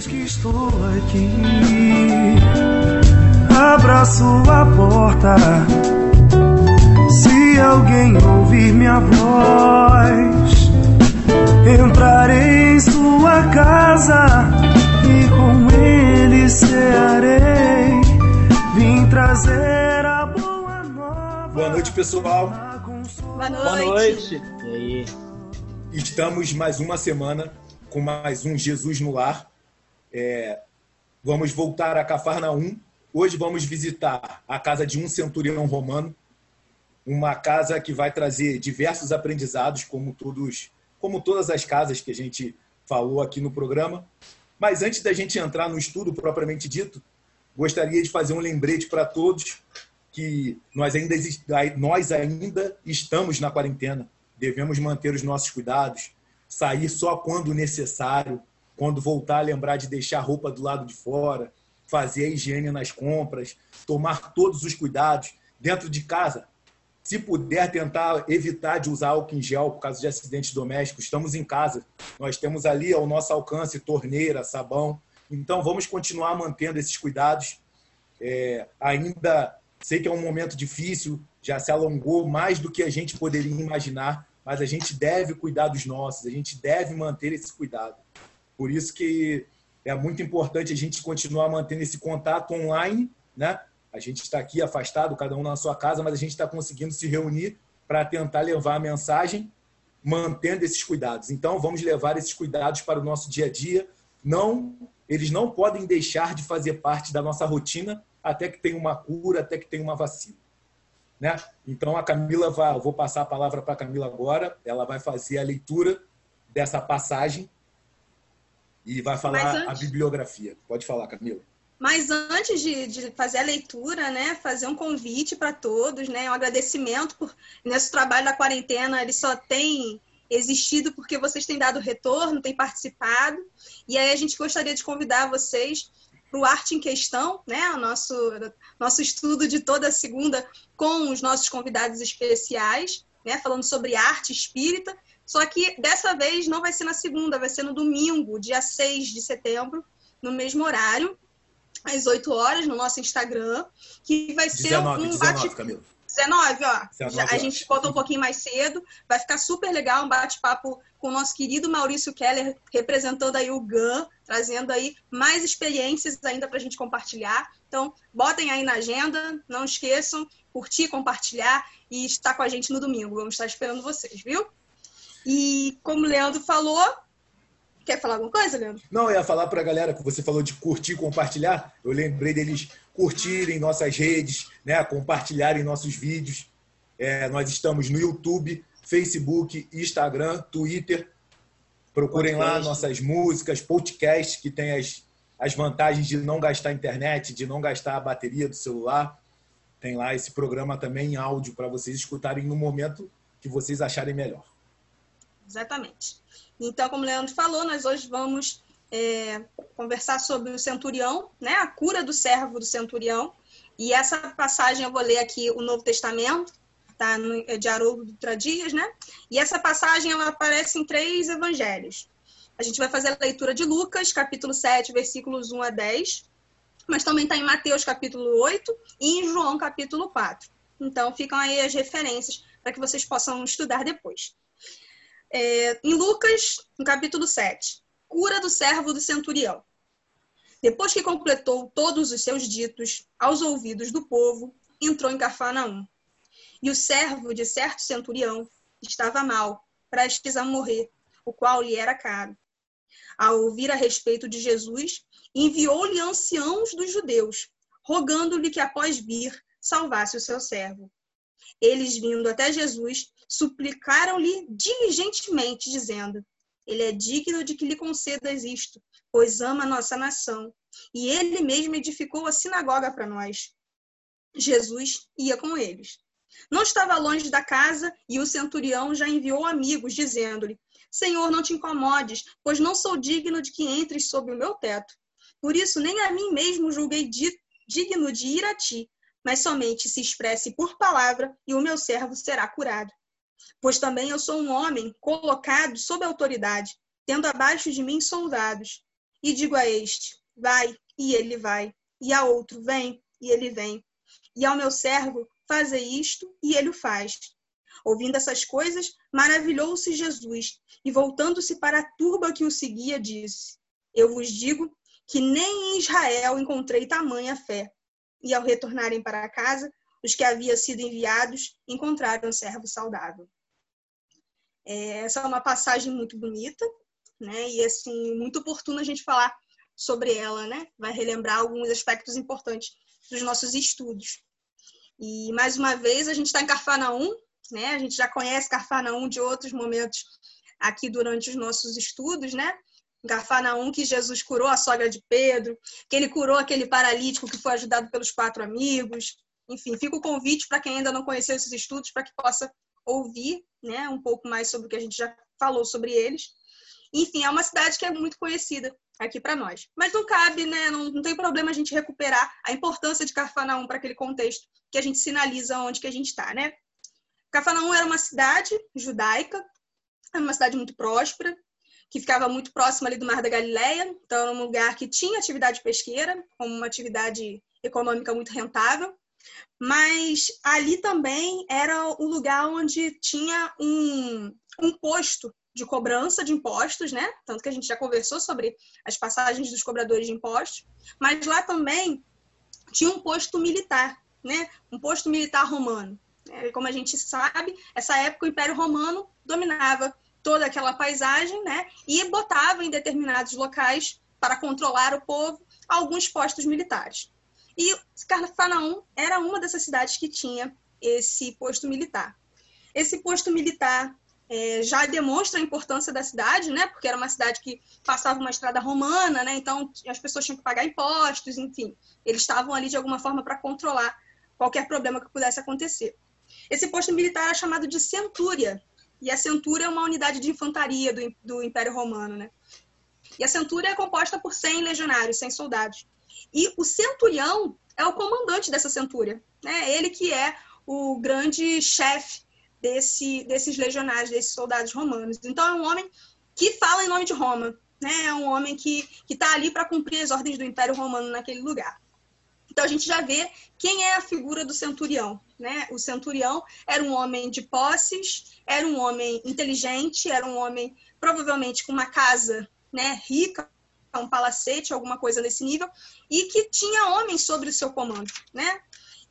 Eis que estou aqui, abra sua porta. Se alguém ouvir minha voz, entrarei em sua casa e com ele cearei. Vim trazer a boa nova. Boa noite, pessoal. Boa noite. Boa noite. E aí? Estamos mais uma semana com mais um Jesus no Lar. É, vamos voltar a Cafarnaum. Hoje vamos visitar a casa de um centurião romano, uma casa que vai trazer diversos aprendizados, como todos, como todas as casas que a gente falou aqui no programa. Mas antes da gente entrar no estudo propriamente dito, gostaria de fazer um lembrete para todos que nós ainda, nós ainda estamos na quarentena. Devemos manter os nossos cuidados, sair só quando necessário, quando voltar lembrar de deixar a roupa do lado de fora, fazer a higiene nas compras, tomar todos os cuidados dentro de casa. Se puder tentar evitar de usar álcool em gel por causa de acidentes domésticos, estamos em casa. Nós temos ali ao nosso alcance torneira, sabão. Então vamos continuar mantendo esses cuidados. É, ainda sei que é um momento difícil, já se alongou mais do que a gente poderia imaginar, mas a gente deve cuidar dos nossos, a gente deve manter esse cuidado. Por isso que é muito importante a gente continuar mantendo esse contato online, né? A gente está aqui afastado, cada um na sua casa, mas a gente está conseguindo se reunir para tentar levar a mensagem, mantendo esses cuidados. Então, vamos levar esses cuidados para o nosso dia a dia. Não, eles não podem deixar de fazer parte da nossa rotina até que tenha uma cura, até que tenha uma vacina. Né? Então a Camila vai, vou passar a palavra para a Camila agora, ela vai fazer a leitura dessa passagem e vai falar antes... a bibliografia. Pode falar, Camila. Mas antes de, de fazer a leitura, né, fazer um convite para todos, né, um agradecimento por nesse trabalho da quarentena, ele só tem existido porque vocês têm dado retorno, têm participado. E aí a gente gostaria de convidar vocês para o Arte em Questão, né? O nosso, nosso estudo de toda segunda com os nossos convidados especiais, né? Falando sobre arte espírita. Só que dessa vez não vai ser na segunda, vai ser no domingo, dia 6 de setembro, no mesmo horário, às 8 horas, no nosso Instagram, que vai ser 19, um 19, bate... Camila. 19, ó. 19 Já, a gente botou um pouquinho mais cedo. Vai ficar super legal, um bate-papo com o nosso querido Maurício Keller, representando aí o GAN, trazendo aí mais experiências ainda para a gente compartilhar. Então, botem aí na agenda, não esqueçam, curtir, compartilhar e estar com a gente no domingo. Vamos estar esperando vocês, viu? E como o Leandro falou, quer falar alguma coisa, Leandro? Não, eu ia falar para a galera que você falou de curtir, compartilhar. Eu lembrei deles curtirem nossas redes, né, compartilharem nossos vídeos. É, nós estamos no YouTube, Facebook, Instagram, Twitter. Procurem podcast. lá nossas músicas, podcasts que tem as, as vantagens de não gastar internet, de não gastar a bateria do celular. Tem lá esse programa também em áudio para vocês escutarem no momento que vocês acharem melhor. Exatamente. Então, como o Leandro falou, nós hoje vamos é, conversar sobre o centurião, né? A cura do servo do centurião. E essa passagem eu vou ler aqui o Novo Testamento, tá? No, é de Haroldo Dutra Dias, né? E essa passagem ela aparece em três evangelhos. A gente vai fazer a leitura de Lucas, capítulo 7, versículos 1 a 10, mas também está em Mateus, capítulo 8, e em João, capítulo 4. Então, ficam aí as referências para que vocês possam estudar depois. É, em Lucas, no capítulo 7, cura do servo do centurião. Depois que completou todos os seus ditos aos ouvidos do povo, entrou em Cafarnaum. E o servo de certo centurião estava mal, prestes a morrer, o qual lhe era caro. Ao ouvir a respeito de Jesus, enviou-lhe anciãos dos judeus, rogando-lhe que após vir salvasse o seu servo. Eles, vindo até Jesus, suplicaram-lhe diligentemente, dizendo: ele é digno de que lhe concedas isto, pois ama a nossa nação. E ele mesmo edificou a sinagoga para nós. Jesus ia com eles. Não estava longe da casa e o centurião já enviou amigos, dizendo-lhe: Senhor, não te incomodes, pois não sou digno de que entres sob o meu teto. Por isso, nem a mim mesmo julguei digno de ir a ti, mas somente se expresse por palavra e o meu servo será curado pois também eu sou um homem colocado sob autoridade, tendo abaixo de mim soldados. e digo a este: vai, e ele vai, e a outro: vem, e ele vem. E ao meu servo: faze isto, e ele o faz. Ouvindo essas coisas, maravilhou-se Jesus e, voltando-se para a turba que o seguia, disse: Eu vos digo que nem em Israel encontrei tamanha fé. E ao retornarem para casa, os que haviam sido enviados encontraram o servo saudável. É, essa é uma passagem muito bonita, né? E assim muito oportuna a gente falar sobre ela, né? Vai relembrar alguns aspectos importantes dos nossos estudos. E mais uma vez a gente está em Carfanaum, né? A gente já conhece Carfanaum de outros momentos aqui durante os nossos estudos, né? Carfanaum que Jesus curou a sogra de Pedro, que ele curou aquele paralítico que foi ajudado pelos quatro amigos. Enfim, fica o convite para quem ainda não conheceu esses estudos para que possa ouvir, né, um pouco mais sobre o que a gente já falou sobre eles. Enfim, é uma cidade que é muito conhecida aqui para nós. Mas não cabe, né? Não, não, tem problema a gente recuperar a importância de Carfanaum para aquele contexto que a gente sinaliza onde que a gente está, né? Cafarnaum era uma cidade judaica, era uma cidade muito próspera, que ficava muito próxima ali do Mar da Galileia, então era um lugar que tinha atividade pesqueira, como uma atividade econômica muito rentável, mas ali também era o lugar onde tinha um, um posto de cobrança de impostos, né? Tanto que a gente já conversou sobre as passagens dos cobradores de impostos, mas lá também tinha um posto militar, né? Um posto militar romano. É, como a gente sabe, essa época o Império Romano dominava toda aquela paisagem, né? E botava em determinados locais para controlar o povo alguns postos militares. E Carfanaum era uma dessas cidades que tinha esse posto militar. Esse posto militar é, já demonstra a importância da cidade, né? Porque era uma cidade que passava uma estrada romana, né? Então as pessoas tinham que pagar impostos, enfim. Eles estavam ali de alguma forma para controlar qualquer problema que pudesse acontecer. Esse posto militar é chamado de centúria, e a centúria é uma unidade de infantaria do, do Império Romano, né? E a centúria é composta por 100 legionários, 100 soldados. E o centurião é o comandante dessa centúria, né? Ele que é o grande chefe desse, desses legionários, desses soldados romanos. Então é um homem que fala em nome de Roma, né? É um homem que está ali para cumprir as ordens do Império Romano naquele lugar. Então a gente já vê quem é a figura do centurião. Né? O centurião era um homem de posses, era um homem inteligente, era um homem provavelmente com uma casa né, rica, um palacete, alguma coisa nesse nível, e que tinha homens sobre o seu comando. Né?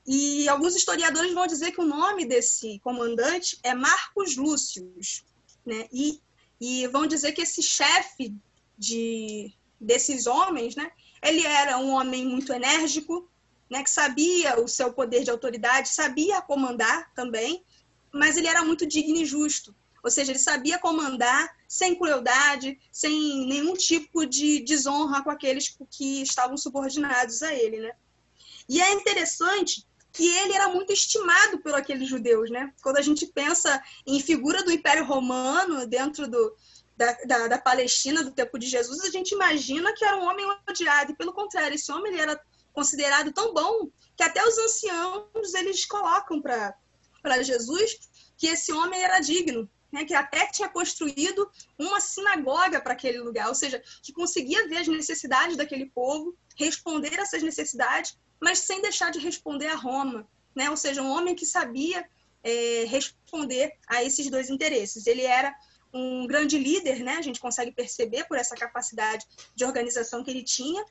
E alguns historiadores vão dizer que o nome desse comandante é Marcos Lúcius. Né? E, e vão dizer que esse chefe de, desses homens, né, ele era um homem muito enérgico, né, que sabia o seu poder de autoridade, sabia comandar também, mas ele era muito digno e justo. Ou seja, ele sabia comandar sem crueldade, sem nenhum tipo de desonra com aqueles que estavam subordinados a ele, né? E é interessante que ele era muito estimado por aqueles judeus, né? Quando a gente pensa em figura do Império Romano dentro do, da, da, da, Palestina do tempo de Jesus, a gente imagina que era um homem odiado. E pelo contrário, esse homem ele era considerado tão bom que até os anciãos eles colocam para Jesus que esse homem era digno, né, que até tinha construído uma sinagoga para aquele lugar, ou seja, que conseguia ver as necessidades daquele povo, responder essas necessidades, mas sem deixar de responder a Roma, né? ou seja, um homem que sabia é, responder a esses dois interesses. Ele era um grande líder, né? a gente consegue perceber por essa capacidade de organização que ele tinha,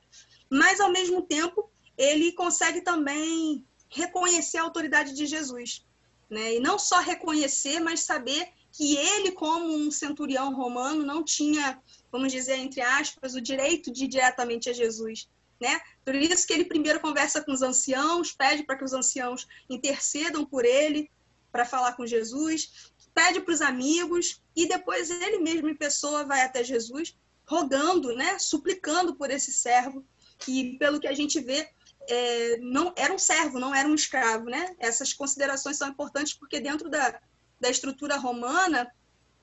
mas ao mesmo tempo ele consegue também reconhecer a autoridade de Jesus, né? E não só reconhecer, mas saber que ele, como um centurião romano, não tinha, vamos dizer entre aspas, o direito de ir diretamente a Jesus, né? Por isso que ele primeiro conversa com os anciãos, pede para que os anciãos intercedam por ele para falar com Jesus, pede para os amigos e depois ele mesmo em pessoa vai até Jesus, rogando, né, suplicando por esse servo que, pelo que a gente vê, é, não era um servo, não era um escravo, né? Essas considerações são importantes porque dentro da, da estrutura romana,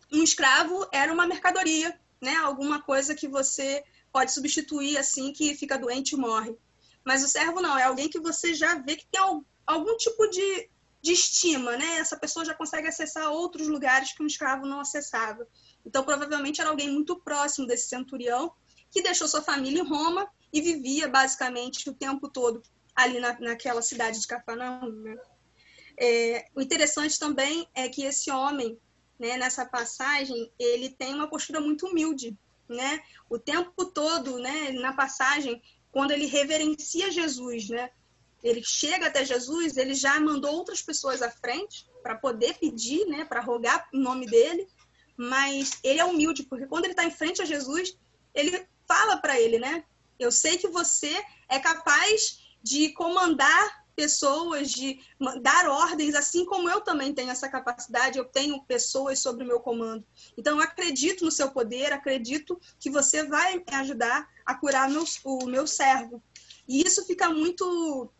um escravo era uma mercadoria, né? Alguma coisa que você pode substituir assim que fica doente e morre. Mas o servo não, é alguém que você já vê que tem algum tipo de, de estima, né? Essa pessoa já consegue acessar outros lugares que um escravo não acessava. Então, provavelmente era alguém muito próximo desse centurião que deixou sua família em Roma e vivia basicamente o tempo todo ali na, naquela cidade de Cafarnaum. Né? É, o interessante também é que esse homem, né, nessa passagem, ele tem uma postura muito humilde, né? O tempo todo, né, na passagem, quando ele reverencia Jesus, né? Ele chega até Jesus, ele já mandou outras pessoas à frente para poder pedir, né, para rogar em nome dele, mas ele é humilde, porque quando ele está em frente a Jesus, ele fala para ele, né? Eu sei que você é capaz de comandar pessoas, de dar ordens, assim como eu também tenho essa capacidade, eu tenho pessoas sob o meu comando. Então, eu acredito no seu poder, acredito que você vai me ajudar a curar meu, o meu servo. E isso fica muito,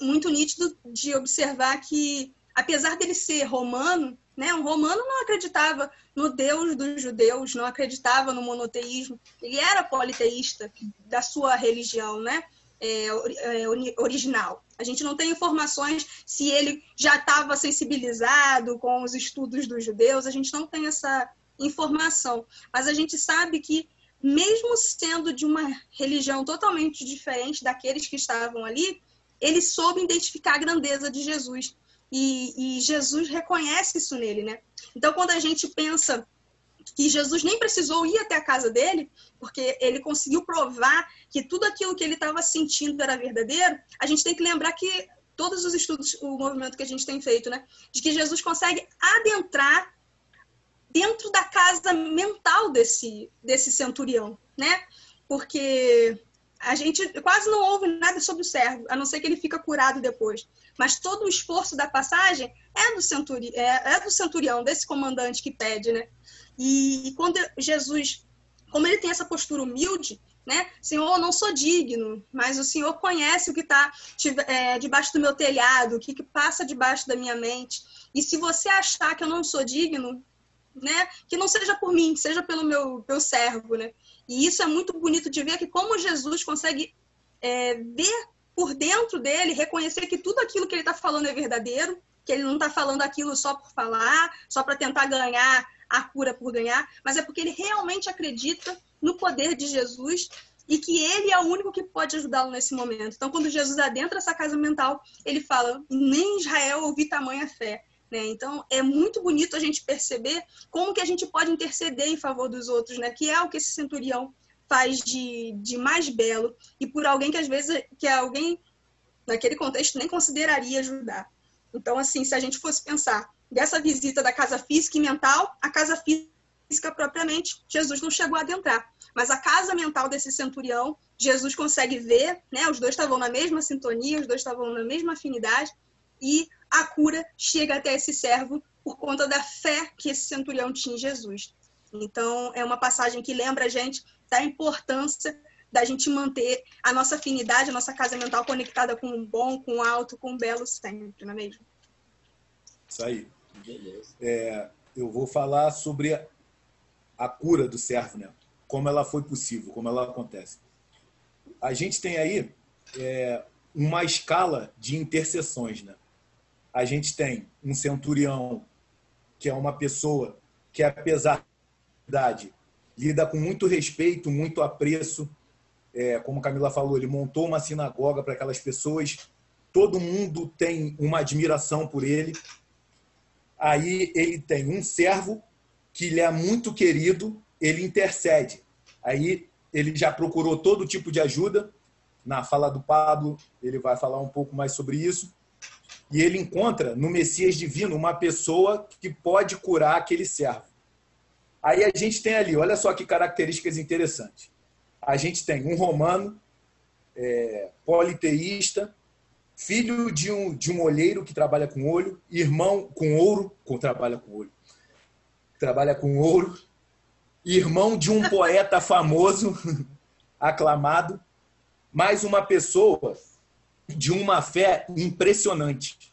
muito nítido de observar que, apesar dele ser romano, né, um romano não acreditava no Deus dos judeus, não acreditava no monoteísmo, ele era politeísta da sua religião, né? É, é, original. A gente não tem informações se ele já estava sensibilizado com os estudos dos judeus, a gente não tem essa informação. Mas a gente sabe que, mesmo sendo de uma religião totalmente diferente daqueles que estavam ali, ele soube identificar a grandeza de Jesus. E, e Jesus reconhece isso nele, né? Então, quando a gente pensa que Jesus nem precisou ir até a casa dele, porque ele conseguiu provar que tudo aquilo que ele estava sentindo era verdadeiro, a gente tem que lembrar que todos os estudos, o movimento que a gente tem feito, né, de que Jesus consegue adentrar dentro da casa mental desse desse centurião, né? Porque a gente quase não ouve nada sobre o servo, a não ser que ele fica curado depois. Mas todo o esforço da passagem é do, centuri, é, é do centurião, desse comandante que pede, né? E, e, quando Jesus, como ele tem essa postura humilde, né? Senhor, não sou digno, mas o Senhor conhece o que está é, debaixo do meu telhado, o que, que passa debaixo da minha mente. E se você achar que eu não sou digno, né? Que não seja por mim, seja pelo meu, meu servo, né? E isso é muito bonito de ver que como Jesus consegue é, ver por dentro dele, reconhecer que tudo aquilo que ele está falando é verdadeiro, que ele não está falando aquilo só por falar, só para tentar ganhar a cura por ganhar, mas é porque ele realmente acredita no poder de Jesus e que ele é o único que pode ajudá-lo nesse momento. Então, quando Jesus adentra essa casa mental, ele fala: nem Israel ouvi tamanha fé. Né? Então, é muito bonito a gente perceber como que a gente pode interceder em favor dos outros, né? que é o que esse centurião faz de, de mais belo e por alguém que às vezes que alguém naquele contexto nem consideraria ajudar. Então, assim, se a gente fosse pensar dessa visita da casa física e mental, a casa física propriamente, Jesus não chegou a adentrar. Mas a casa mental desse centurião, Jesus consegue ver, né? Os dois estavam na mesma sintonia, os dois estavam na mesma afinidade, e a cura chega até esse servo por conta da fé que esse centurião tinha em Jesus. Então, é uma passagem que lembra a gente da importância da gente manter a nossa afinidade, a nossa casa mental conectada com o bom, com o alto, com o belo sempre, não é mesmo? Isso aí. É, eu vou falar sobre a, a cura do servo, né? Como ela foi possível, como ela acontece. A gente tem aí é, uma escala de intercessões, né? A gente tem um centurião que é uma pessoa que, apesar da idade, lida com muito respeito, muito apreço. É, como Camila falou, ele montou uma sinagoga para aquelas pessoas. Todo mundo tem uma admiração por ele. Aí ele tem um servo que lhe é muito querido, ele intercede. Aí ele já procurou todo tipo de ajuda. Na fala do Pablo, ele vai falar um pouco mais sobre isso. E ele encontra no Messias divino uma pessoa que pode curar aquele servo. Aí a gente tem ali, olha só que características interessantes. A gente tem um romano, é, politeísta, filho de um, de um olheiro que trabalha com olho, irmão com ouro, com, trabalha com olho, trabalha com ouro, irmão de um poeta famoso, aclamado, mais uma pessoa de uma fé impressionante.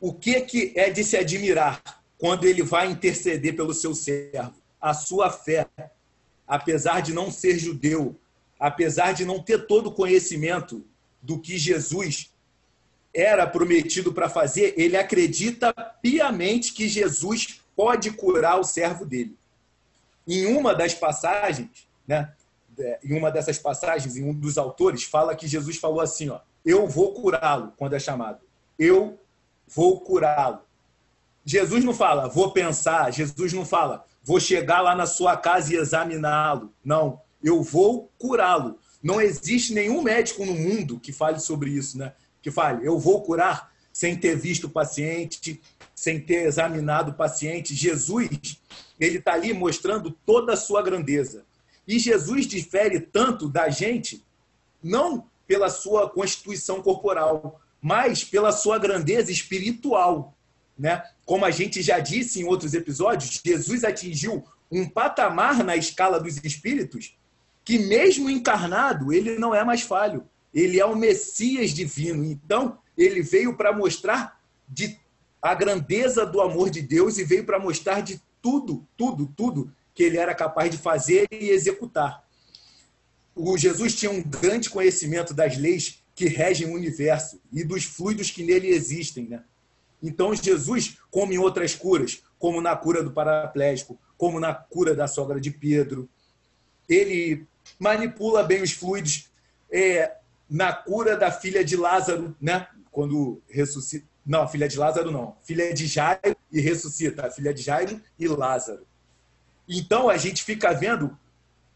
O que, que é de se admirar quando ele vai interceder pelo seu servo? A sua fé, apesar de não ser judeu, apesar de não ter todo o conhecimento do que Jesus era prometido para fazer, ele acredita piamente que Jesus pode curar o servo dele. Em uma das passagens né, é, em uma dessas passagens, em um dos autores, fala que Jesus falou assim: ó, Eu vou curá-lo, quando é chamado. Eu vou curá-lo. Jesus não fala, vou pensar. Jesus não fala, vou chegar lá na sua casa e examiná-lo. Não, eu vou curá-lo. Não existe nenhum médico no mundo que fale sobre isso, né? Que fale, eu vou curar sem ter visto o paciente, sem ter examinado o paciente. Jesus, ele está ali mostrando toda a sua grandeza. E Jesus difere tanto da gente, não pela sua constituição corporal, mas pela sua grandeza espiritual. Né? Como a gente já disse em outros episódios, Jesus atingiu um patamar na escala dos espíritos que, mesmo encarnado, ele não é mais falho. Ele é o Messias divino. Então, ele veio para mostrar de a grandeza do amor de Deus e veio para mostrar de tudo, tudo, tudo que ele era capaz de fazer e executar. O Jesus tinha um grande conhecimento das leis que regem o universo e dos fluidos que nele existem, né? Então Jesus, como em outras curas, como na cura do paraplégico, como na cura da sogra de Pedro, ele manipula bem os fluidos. É, na cura da filha de Lázaro, né? Quando ressuscita. Não, filha de Lázaro não. Filha de Jairo e ressuscita. Filha de Jairo e Lázaro. Então a gente fica vendo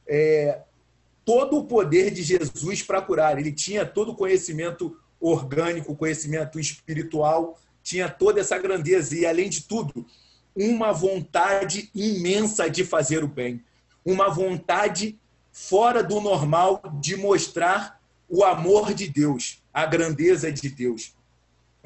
é, todo o poder de Jesus para curar. Ele tinha todo o conhecimento orgânico, conhecimento espiritual, tinha toda essa grandeza e, além de tudo, uma vontade imensa de fazer o bem, uma vontade fora do normal de mostrar o amor de Deus, a grandeza de Deus.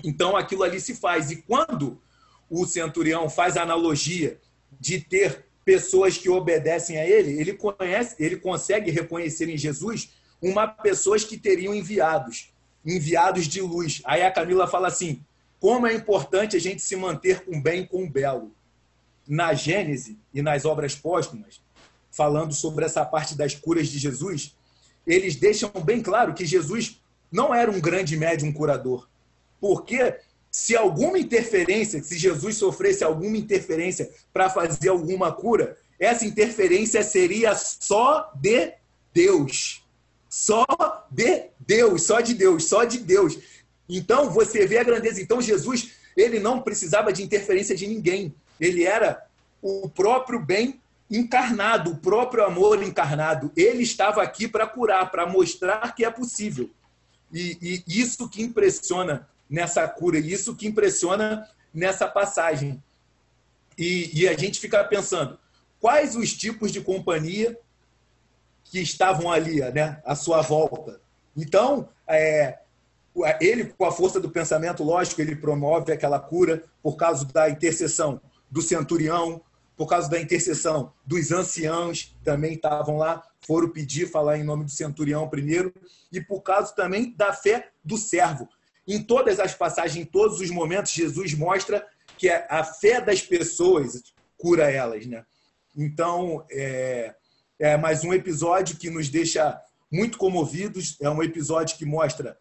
Então aquilo ali se faz. E quando o centurião faz a analogia de ter pessoas que obedecem a ele, ele conhece, ele consegue reconhecer em Jesus uma pessoas que teriam enviados, enviados de luz. Aí a Camila fala assim: como é importante a gente se manter com bem com belo. Na Gênese e nas obras póstumas, falando sobre essa parte das curas de Jesus, eles deixam bem claro que Jesus não era um grande médium curador. Porque se alguma interferência, se Jesus sofresse alguma interferência para fazer alguma cura, essa interferência seria só de Deus. Só de Deus, só de Deus, só de Deus. Então você vê a grandeza. Então Jesus, ele não precisava de interferência de ninguém. Ele era o próprio bem encarnado, o próprio amor encarnado. Ele estava aqui para curar, para mostrar que é possível. E, e isso que impressiona nessa cura. E isso que impressiona nessa passagem. E, e, a gente fica pensando, quais os tipos de companhia que estavam ali, né, à sua volta. Então, é, ele, com a força do pensamento lógico, ele promove aquela cura por causa da intercessão do centurião, por causa da intercessão dos anciãos, também estavam lá, foram pedir, falar em nome do centurião primeiro, e por causa também da fé do servo. Em todas as passagens, em todos os momentos, Jesus mostra que a fé das pessoas cura elas, né? Então, é, é mais um episódio que nos deixa muito comovidos. É um episódio que mostra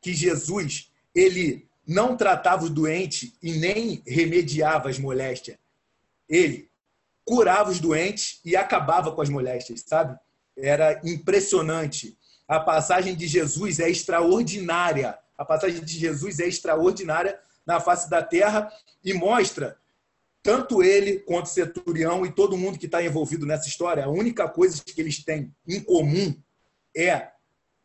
que Jesus ele não tratava o doente e nem remediava as moléstias. Ele curava os doentes e acabava com as moléstias, sabe? Era impressionante. A passagem de Jesus é extraordinária a passagem de Jesus é extraordinária na face da terra e mostra tanto ele quanto centurião e todo mundo que está envolvido nessa história, a única coisa que eles têm em comum é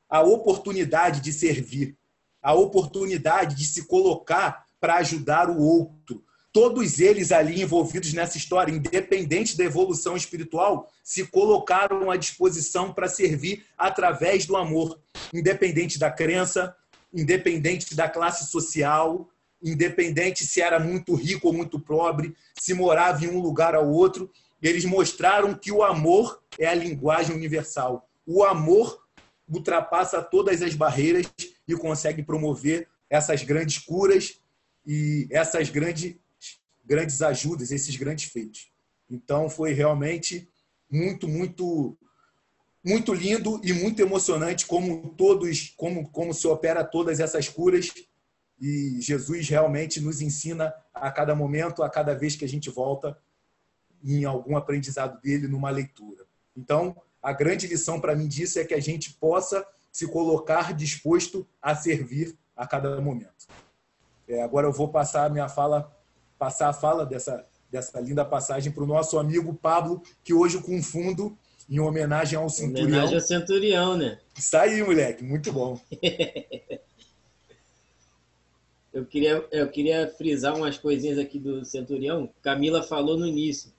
a oportunidade de servir, a oportunidade de se colocar para ajudar o outro. Todos eles ali envolvidos nessa história, independente da evolução espiritual, se colocaram à disposição para servir através do amor, independente da crença, independente da classe social, independente se era muito rico ou muito pobre, se morava em um lugar ou outro. Eles mostraram que o amor é a linguagem universal. O amor ultrapassa todas as barreiras e consegue promover essas grandes curas e essas grandes, grandes ajudas, esses grandes feitos. Então, foi realmente muito, muito muito lindo e muito emocionante como todos, como, como se opera todas essas curas. E Jesus realmente nos ensina a cada momento, a cada vez que a gente volta em algum aprendizado dele numa leitura. Então, a grande lição para mim disso é que a gente possa se colocar disposto a servir a cada momento. É, agora eu vou passar a minha fala, passar a fala dessa, dessa linda passagem para o nosso amigo Pablo, que hoje com fundo em homenagem ao Centurião. Homenagem ao Centurião, né? Isso aí, moleque, muito bom. eu, queria, eu queria frisar umas coisinhas aqui do Centurião. Camila falou no início.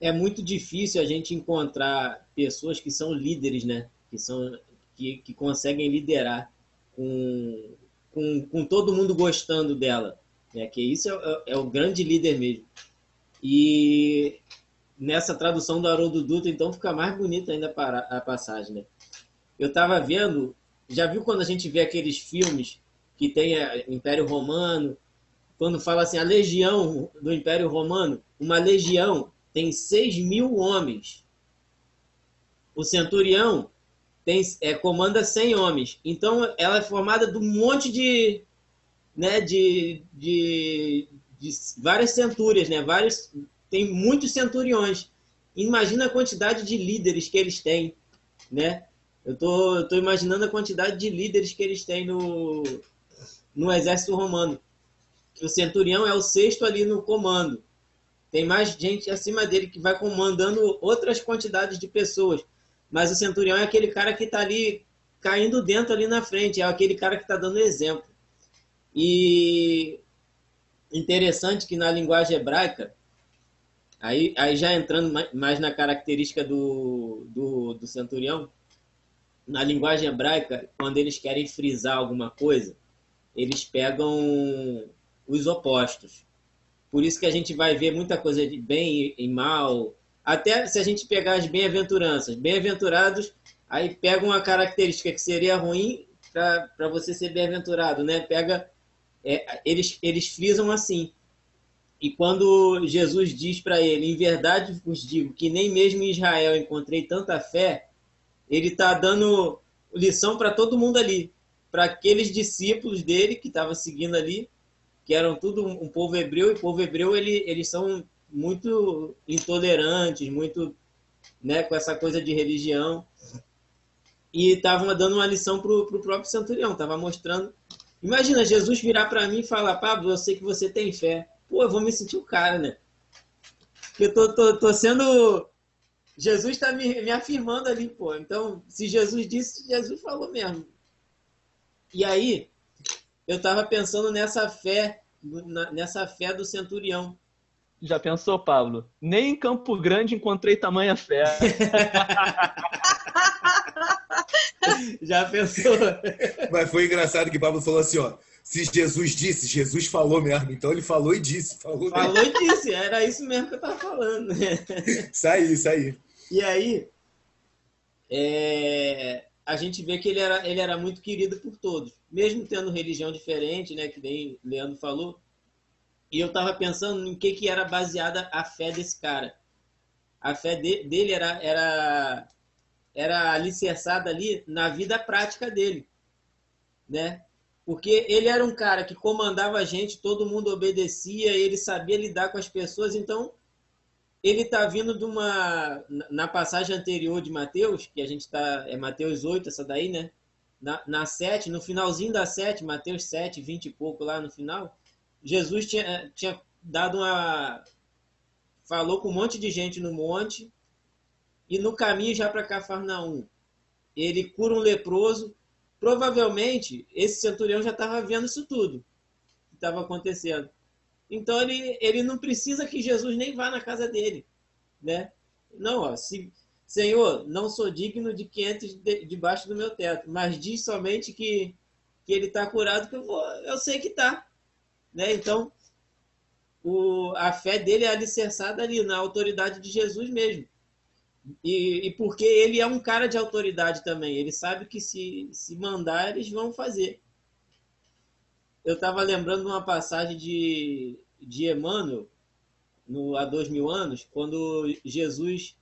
É muito difícil a gente encontrar pessoas que são líderes, né? Que, são, que, que conseguem liderar com, com, com todo mundo gostando dela. Né? Que isso é, é, é o grande líder mesmo. E nessa tradução do Haroldo Dutra, então fica mais bonita ainda a passagem, né? Eu estava vendo, já viu quando a gente vê aqueles filmes que tem o Império Romano, quando fala assim, a legião do Império Romano, uma legião tem 6 mil homens. O centurião tem, é, comanda 100 homens. Então, ela é formada de um monte de, né, de, de, de várias centúrias, né, vários, tem muitos centuriões. Imagina a quantidade de líderes que eles têm, né? Eu tô, eu tô imaginando a quantidade de líderes que eles têm no, no exército romano. O centurião é o sexto ali no comando. Tem mais gente acima dele que vai comandando outras quantidades de pessoas. Mas o centurião é aquele cara que está ali caindo dentro ali na frente, é aquele cara que está dando exemplo. E interessante que na linguagem hebraica, Aí, aí já entrando mais na característica do, do, do centurião, na linguagem hebraica, quando eles querem frisar alguma coisa, eles pegam os opostos. Por isso que a gente vai ver muita coisa de bem e mal. Até se a gente pegar as bem-aventuranças, bem-aventurados, aí pega uma característica que seria ruim para você ser bem-aventurado, né? Pega, é, eles, eles frisam assim. E quando Jesus diz para ele, em verdade vos digo que nem mesmo em Israel encontrei tanta fé, ele está dando lição para todo mundo ali, para aqueles discípulos dele que estavam seguindo ali, que eram tudo um povo hebreu, e o povo hebreu ele, eles são muito intolerantes, muito né, com essa coisa de religião. E estavam dando uma lição para o próprio centurião, estava mostrando. Imagina Jesus virar para mim e falar: Pablo, eu sei que você tem fé pô, eu vou me sentir o cara, né? Porque eu tô, tô, tô sendo. Jesus está me, me afirmando ali, pô. Então, se Jesus disse, Jesus falou mesmo. E aí, eu tava pensando nessa fé, nessa fé do centurião. Já pensou, Pablo? Nem em Campo Grande encontrei tamanha fé. Já pensou? Mas foi engraçado que Pablo falou assim, ó se Jesus disse, Jesus falou mesmo. Então ele falou e disse. Falou, falou e disse, era isso mesmo que eu estava falando. isso aí, isso aí. E aí, é, a gente vê que ele era, ele era muito querido por todos, mesmo tendo religião diferente, né, que nem Leandro falou. E eu estava pensando em que, que era baseada a fé desse cara. A fé de, dele era, era, era alicerçada ali na vida prática dele, né? Porque ele era um cara que comandava a gente, todo mundo obedecia, ele sabia lidar com as pessoas, então ele está vindo de uma na passagem anterior de Mateus, que a gente está é Mateus 8, essa daí, né? Na, na 7, no finalzinho da 7, Mateus 7, 20 e pouco lá no final, Jesus tinha, tinha dado uma falou com um monte de gente no monte e no caminho já para Cafarnaum. Ele cura um leproso, Provavelmente, esse centurião já estava vendo isso tudo que estava acontecendo. Então, ele, ele não precisa que Jesus nem vá na casa dele. Né? Não, ó, se, Senhor, não sou digno de que entre de, debaixo do meu teto, mas diz somente que, que ele está curado, que eu, vou, eu sei que está. Né? Então, o, a fé dele é alicerçada ali, na autoridade de Jesus mesmo. E, e, porque ele é um cara de autoridade também. Ele sabe que se, se mandar, eles vão fazer. Eu estava lembrando uma passagem de, de Emmanuel, no, há dois mil anos, quando Jesus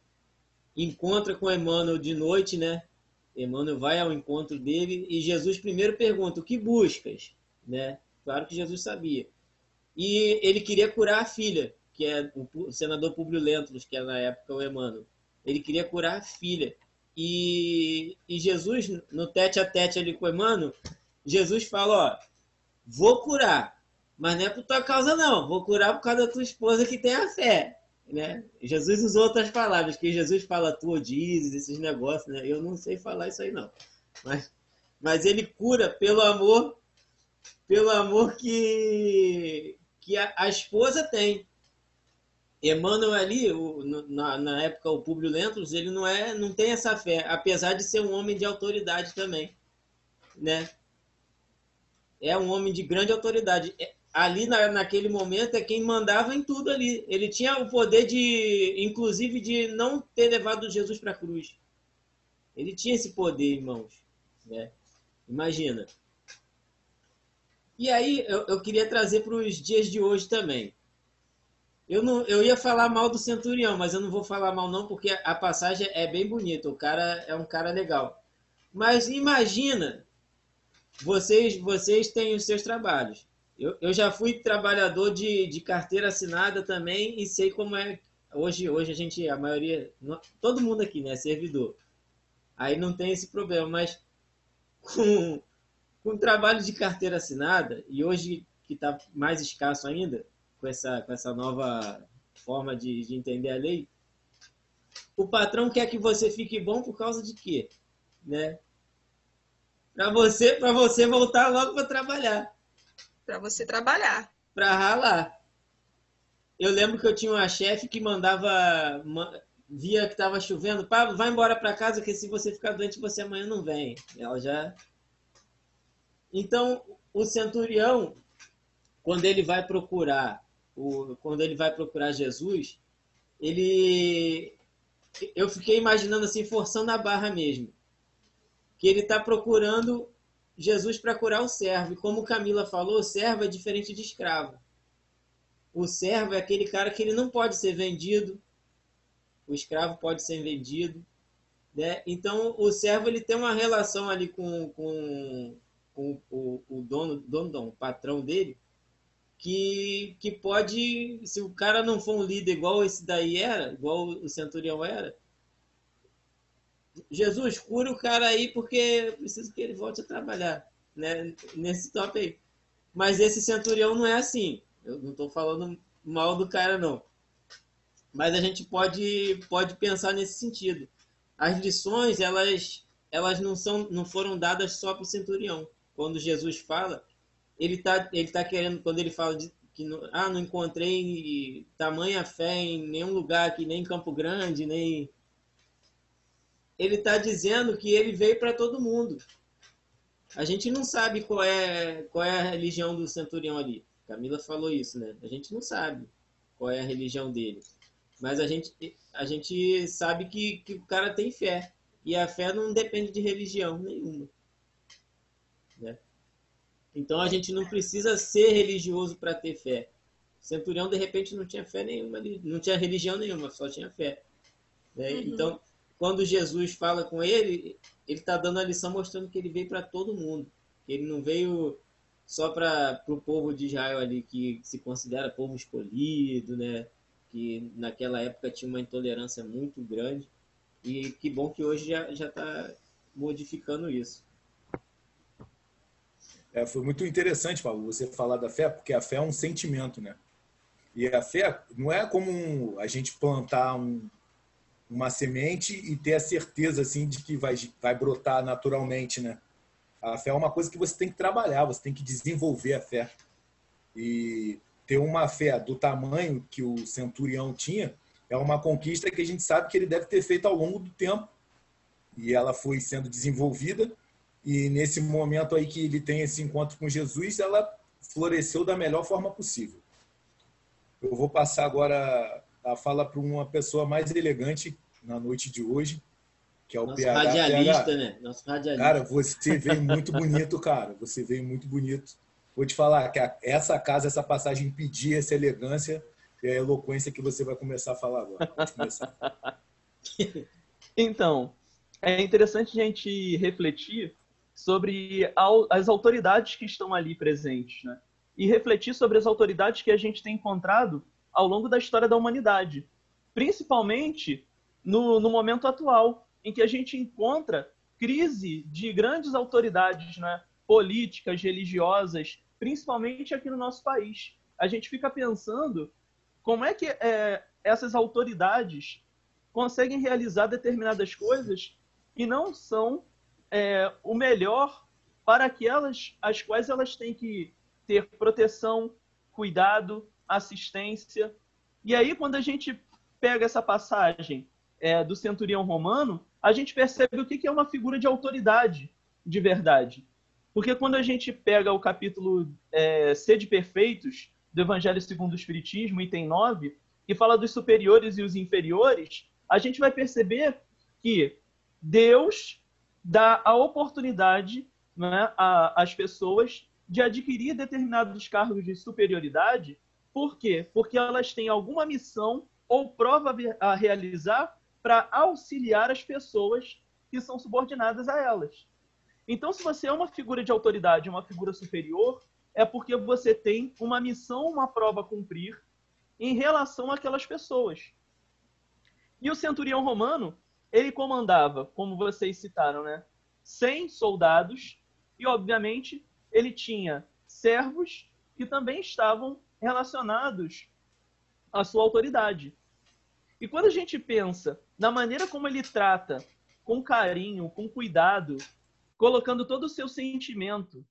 encontra com Emmanuel de noite, né? Emmanuel vai ao encontro dele e Jesus primeiro pergunta: O que buscas? Né? Claro que Jesus sabia. E ele queria curar a filha, que é o senador Publio Lentulus, que é na época o Emmanuel Ele queria curar a filha. E, e Jesus, no tete a tete ali com o Emmanuel, Jesus fala, ó, vou curar, mas não é por tua causa não, vou curar por causa da tua esposa que tem a fé. Né? Jesus usou outras palavras, que Jesus fala tu ou dizes, esses negócios, né? Eu não sei falar isso aí não. Mas, mas ele cura pelo amor, pelo amor que, que a, a esposa tem. Emmanuel ali, o, na, na, época o Públio Lentulus, ele não é, não tem essa fé, apesar de ser um homem de autoridade também, né? É um homem de grande autoridade. É, ali na, naquele momento é quem mandava em tudo ali. Ele tinha o poder de, inclusive, de não ter levado Jesus para a cruz. Ele tinha esse poder, irmãos, né? Imagina. E aí eu, eu queria trazer para os dias de hoje também. Eu, não, eu ia falar mal do Centurião, mas eu não vou falar mal não, porque a passagem é bem bonita. O cara é um cara legal. Mas imagina, vocês, vocês têm os seus trabalhos. Eu, eu já fui trabalhador de, de carteira assinada também e sei como é. Hoje, hoje a gente, a maioria, todo mundo aqui, né, servidor. Aí não tem esse problema, mas com, com trabalho de carteira assinada, e hoje que está mais escasso ainda, com essa, com essa nova forma de, de entender a lei, o patrão quer que você fique bom por causa de quê? Né? Para você, para você voltar logo para trabalhar. Para você trabalhar. Para ralar. Eu lembro que eu tinha uma chefe que mandava via que estava chovendo, Pablo, vai embora para casa que se você ficar doente você amanhã não vem. Ela já Então, o centurião quando ele vai procurar o, quando ele vai procurar Jesus, ele eu fiquei imaginando assim, forçando a barra mesmo. Que ele está procurando Jesus para curar o servo. E como Camila falou, servo é diferente de escravo. O servo é aquele cara que ele não pode ser vendido. O escravo pode ser vendido. Né? Então, o servo ele tem uma relação ali com, com, com o, o dono, dono, não, o patrão dele, que, que pode, se o cara não for um líder igual esse daí era, igual o centurião era, Jesus, cura o cara aí porque eu preciso que ele volte a trabalhar, né? Nesse top aí. Mas esse centurião não é assim. Eu não estou falando mal do cara, não. Mas a gente pode, pode pensar nesse sentido. As lições, elas, elas não, são, não foram dadas só para o centurião. Quando Jesus fala, ele tá, ele tá querendo, quando ele fala de, que não, ah, não encontrei tamanha fé em nenhum lugar aqui, nem em Campo Grande, nem. Ele está dizendo que ele veio para todo mundo. A gente não sabe qual é, qual é a religião do centurião ali. Camila falou isso, né? A gente não sabe qual é a religião dele. Mas a gente, a gente sabe que, que o cara tem fé. E a fé não depende de religião nenhuma. Né? Então a gente não precisa ser religioso para ter fé. O centurião, de repente, não tinha fé nenhuma, não tinha religião nenhuma, só tinha fé. Né? Uhum. Então, quando Jesus fala com ele, ele está dando a lição mostrando que ele veio para todo mundo. Ele não veio só para o povo de Israel ali, que se considera povo escolhido, né? que naquela época tinha uma intolerância muito grande. E que bom que hoje já está modificando isso. É, foi muito interessante, Paulo, você falar da fé, porque a fé é um sentimento, né? E a fé não é como a gente plantar um, uma semente e ter a certeza assim de que vai, vai brotar naturalmente, né? A fé é uma coisa que você tem que trabalhar, você tem que desenvolver a fé. E ter uma fé do tamanho que o centurião tinha é uma conquista que a gente sabe que ele deve ter feito ao longo do tempo. E ela foi sendo desenvolvida e nesse momento aí que ele tem esse encontro com Jesus, ela floresceu da melhor forma possível. Eu vou passar agora a fala para uma pessoa mais elegante na noite de hoje, que é o Nosso PH. radialista, PH. né? Nosso radialista. Cara, você veio muito bonito, cara. Você veio muito bonito. Vou te falar que essa casa, essa passagem pedia essa elegância e a eloquência que você vai começar a falar agora. Começar. então, é interessante a gente refletir sobre as autoridades que estão ali presentes, né? E refletir sobre as autoridades que a gente tem encontrado ao longo da história da humanidade, principalmente no, no momento atual, em que a gente encontra crise de grandes autoridades né, políticas, religiosas, principalmente aqui no nosso país. A gente fica pensando como é que é, essas autoridades conseguem realizar determinadas coisas e não são é, o melhor para aquelas as quais elas têm que ter proteção, cuidado, assistência. E aí, quando a gente pega essa passagem é, do centurião romano, a gente percebe o que é uma figura de autoridade de verdade. Porque quando a gente pega o capítulo é, Sede Perfeitos, do Evangelho segundo o Espiritismo, item 9, que fala dos superiores e os inferiores, a gente vai perceber que Deus dá a oportunidade né, às pessoas de adquirir determinados cargos de superioridade. Por quê? Porque elas têm alguma missão ou prova a realizar para auxiliar as pessoas que são subordinadas a elas. Então, se você é uma figura de autoridade, uma figura superior, é porque você tem uma missão, uma prova a cumprir em relação àquelas pessoas. E o centurião romano, ele comandava, como vocês citaram, né, 100 soldados e, obviamente, ele tinha servos que também estavam relacionados à sua autoridade. E quando a gente pensa na maneira como ele trata com carinho, com cuidado, colocando todo o seu sentimento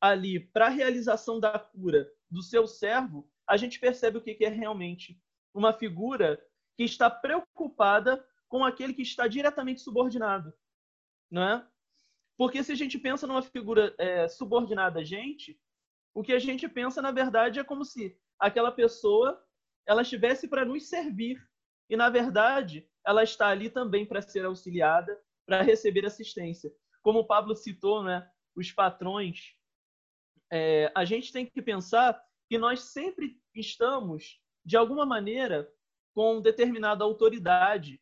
ali para a realização da cura do seu servo, a gente percebe o que é realmente uma figura que está preocupada com aquele que está diretamente subordinado, não é? Porque se a gente pensa numa figura é, subordinada a gente, o que a gente pensa na verdade é como se aquela pessoa ela estivesse para nos servir e na verdade ela está ali também para ser auxiliada, para receber assistência. Como o Pablo citou, né, os patrões, é, a gente tem que pensar que nós sempre estamos, de alguma maneira, com determinada autoridade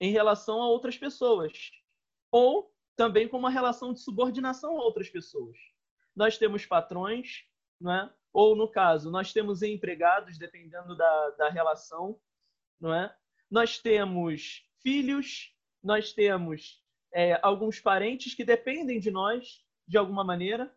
em relação a outras pessoas, ou também com uma relação de subordinação a outras pessoas. Nós temos patrões, não é? ou no caso, nós temos empregados, dependendo da, da relação, não é? Nós temos filhos, nós temos é, alguns parentes que dependem de nós de alguma maneira,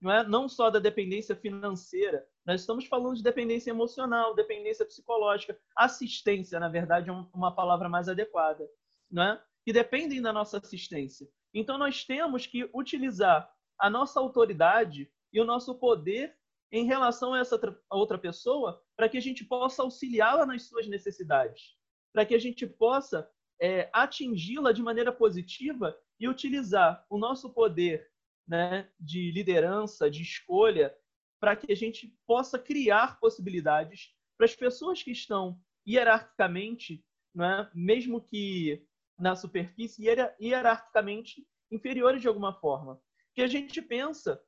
não é? Não só da dependência financeira, nós estamos falando de dependência emocional, dependência psicológica, assistência, na verdade, é uma palavra mais adequada, não é? Que dependem da nossa assistência. Então nós temos que utilizar a nossa autoridade e o nosso poder em relação a essa outra pessoa para que a gente possa auxiliá-la nas suas necessidades, para que a gente possa é, atingi-la de maneira positiva e utilizar o nosso poder né, de liderança, de escolha, para que a gente possa criar possibilidades para as pessoas que estão hierarquicamente, né, mesmo que na superfície, hierarquicamente inferiores de alguma forma. Que a gente pensa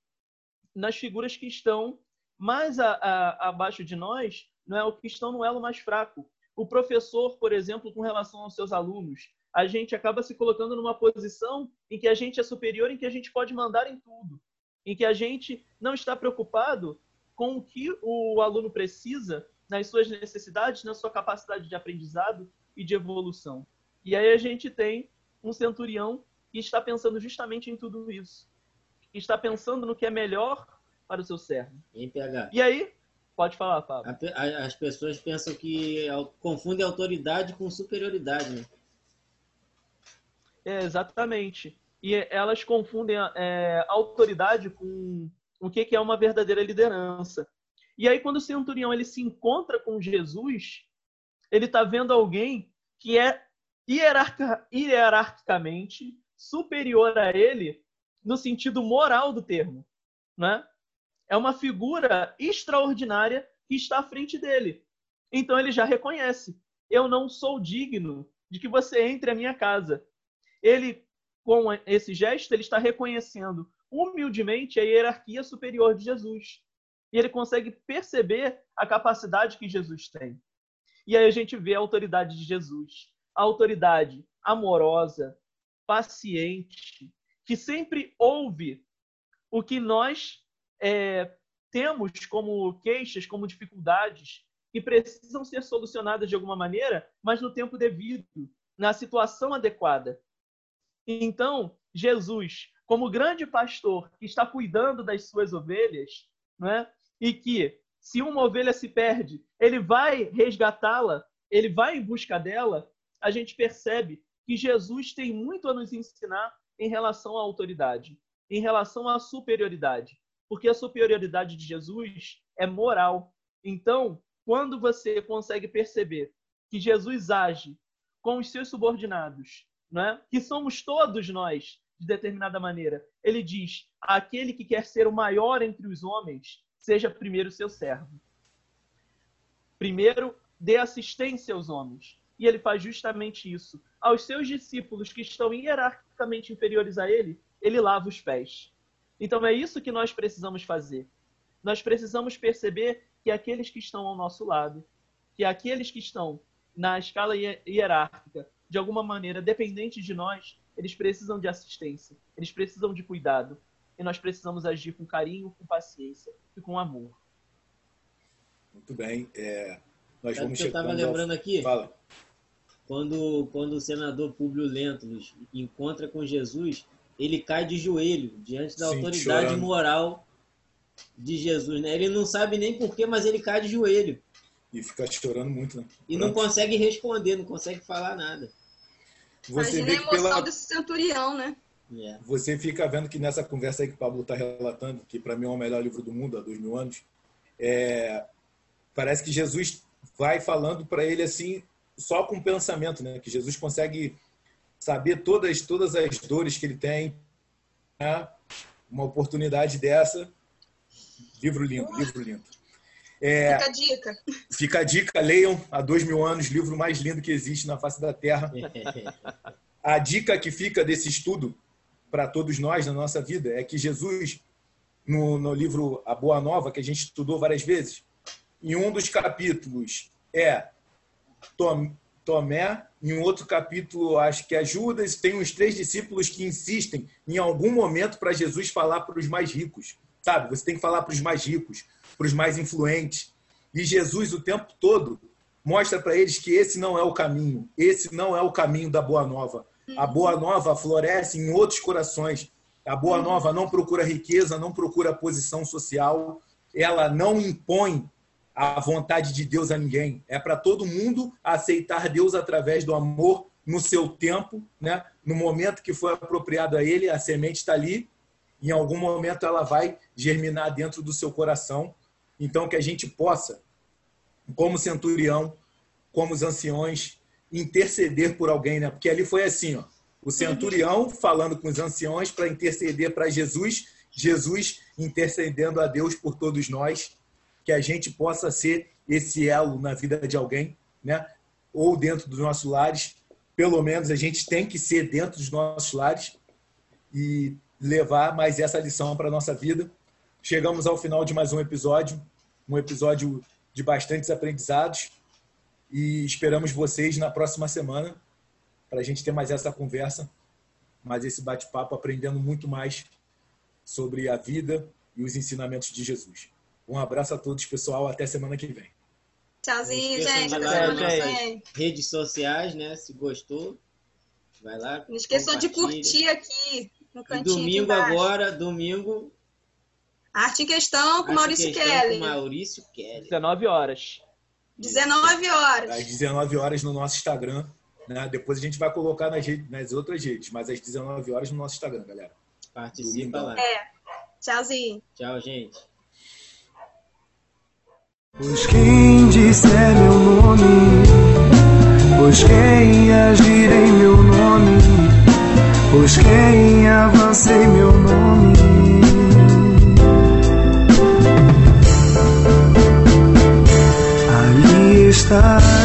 nas figuras que estão mais a, a, abaixo de nós, não é o que estão no elo mais fraco. O professor, por exemplo, com relação aos seus alunos, a gente acaba se colocando numa posição em que a gente é superior, em que a gente pode mandar em tudo em que a gente não está preocupado com o que o aluno precisa nas suas necessidades, na sua capacidade de aprendizado e de evolução. E aí a gente tem um centurião que está pensando justamente em tudo isso. Que está pensando no que é melhor para o seu servo. Em PH. E aí, pode falar, Fábio. As pessoas pensam que confundem autoridade com superioridade. Né? É, exatamente e elas confundem é, autoridade com o que, é uma verdadeira liderança. E aí, quando o centurião ele se encontra com Jesus, ele está vendo alguém que é hierarquicamente superior a ele no sentido moral do termo. Né? É uma figura extraordinária que está à frente dele. Então ele já reconhece: eu não sou digno de que você entre à minha casa. Ele com esse gesto, ele está reconhecendo humildemente a hierarquia superior de Jesus. E ele consegue perceber a capacidade que Jesus tem. E aí a gente vê a autoridade de Jesus. A autoridade amorosa, paciente, que sempre ouve o que nós é, temos como queixas, como dificuldades, que precisam ser solucionadas de alguma maneira, mas no tempo devido, na situação adequada. Então, Jesus, como grande pastor que está cuidando das suas ovelhas, né? e que, se uma ovelha se perde, ele vai resgatá-la, ele vai em busca dela, a gente percebe que Jesus tem muito a nos ensinar em relação à autoridade, em relação à superioridade. Porque a superioridade de Jesus é moral. Então, quando você consegue perceber que Jesus age com os seus subordinados, né? que somos todos nós, de determinada maneira, ele diz: aquele que quer ser o maior entre os homens, seja primeiro seu servo. Primeiro, dê assistência aos homens. E ele faz justamente isso. Aos seus discípulos que estão hierarquicamente inferiores a ele, ele lava os pés. Então é isso que nós precisamos fazer. Nós precisamos perceber que aqueles que estão ao nosso lado, que aqueles que estão na escala hierárquica, de alguma maneira dependentes de nós, eles precisam de assistência, eles precisam de cuidado. E nós precisamos agir com carinho, com paciência e com amor. Muito bem. É, nós Sabe vamos que eu estava lembrando aqui? Fala. Quando, quando o senador Públio Lentulus encontra com Jesus, ele cai de joelho diante da Sim, autoridade chorando. moral de Jesus. Né? Ele não sabe nem porquê, mas ele cai de joelho. E fica chorando muito, né? E não consegue responder, não consegue falar nada. Você Imagina vê a emoção pela... desse centurião, né? Yeah. Você fica vendo que nessa conversa aí que o Pablo está relatando, que para mim é o melhor livro do mundo há dois mil anos, é... parece que Jesus vai falando para ele assim, só com pensamento, né? Que Jesus consegue saber todas, todas as dores que ele tem. Né? Uma oportunidade dessa. Livro lindo, livro lindo. É, fica a dica. Fica a dica, leiam há dois mil anos, livro mais lindo que existe na face da Terra. A dica que fica desse estudo para todos nós na nossa vida é que Jesus, no, no livro A Boa Nova, que a gente estudou várias vezes, em um dos capítulos é Tomé, em um outro capítulo, acho que é Judas, tem uns três discípulos que insistem em algum momento para Jesus falar para os mais ricos. Sabe? Você tem que falar para os mais ricos, para os mais influentes. E Jesus, o tempo todo, mostra para eles que esse não é o caminho, esse não é o caminho da Boa Nova. A Boa Nova floresce em outros corações. A Boa Nova não procura riqueza, não procura posição social, ela não impõe a vontade de Deus a ninguém. É para todo mundo aceitar Deus através do amor no seu tempo, né? no momento que foi apropriado a ele, a semente está ali, em algum momento ela vai germinar dentro do seu coração então, que a gente possa, como centurião, como os anciões, interceder por alguém, né? Porque ali foi assim, ó. O centurião falando com os anciões para interceder para Jesus, Jesus intercedendo a Deus por todos nós, que a gente possa ser esse elo na vida de alguém, né? Ou dentro dos nossos lares, pelo menos a gente tem que ser dentro dos nossos lares e levar mais essa lição para nossa vida Chegamos ao final de mais um episódio, um episódio de bastantes aprendizados e esperamos vocês na próxima semana para a gente ter mais essa conversa, mais esse bate-papo, aprendendo muito mais sobre a vida e os ensinamentos de Jesus. Um abraço a todos, pessoal. Até semana que vem. Tchauzinho, gente. Até semana que vem. Redes sociais, né? Se gostou, vai lá. Não esqueçam de curtir aqui no cantinho. E domingo agora, domingo, Arte em Questão com Arte Maurício questão Kelly. Com Maurício Kelly. 19 horas. 19 horas. Às 19 horas no nosso Instagram. Né? Depois a gente vai colocar nas, redes, nas outras redes, mas às 19 horas no nosso Instagram, galera. Participa lá. É. Tchauzinho. Tchau, gente. Pois quem disser meu nome, pois quem agir em meu nome, pois quem avança em meu nome. Estar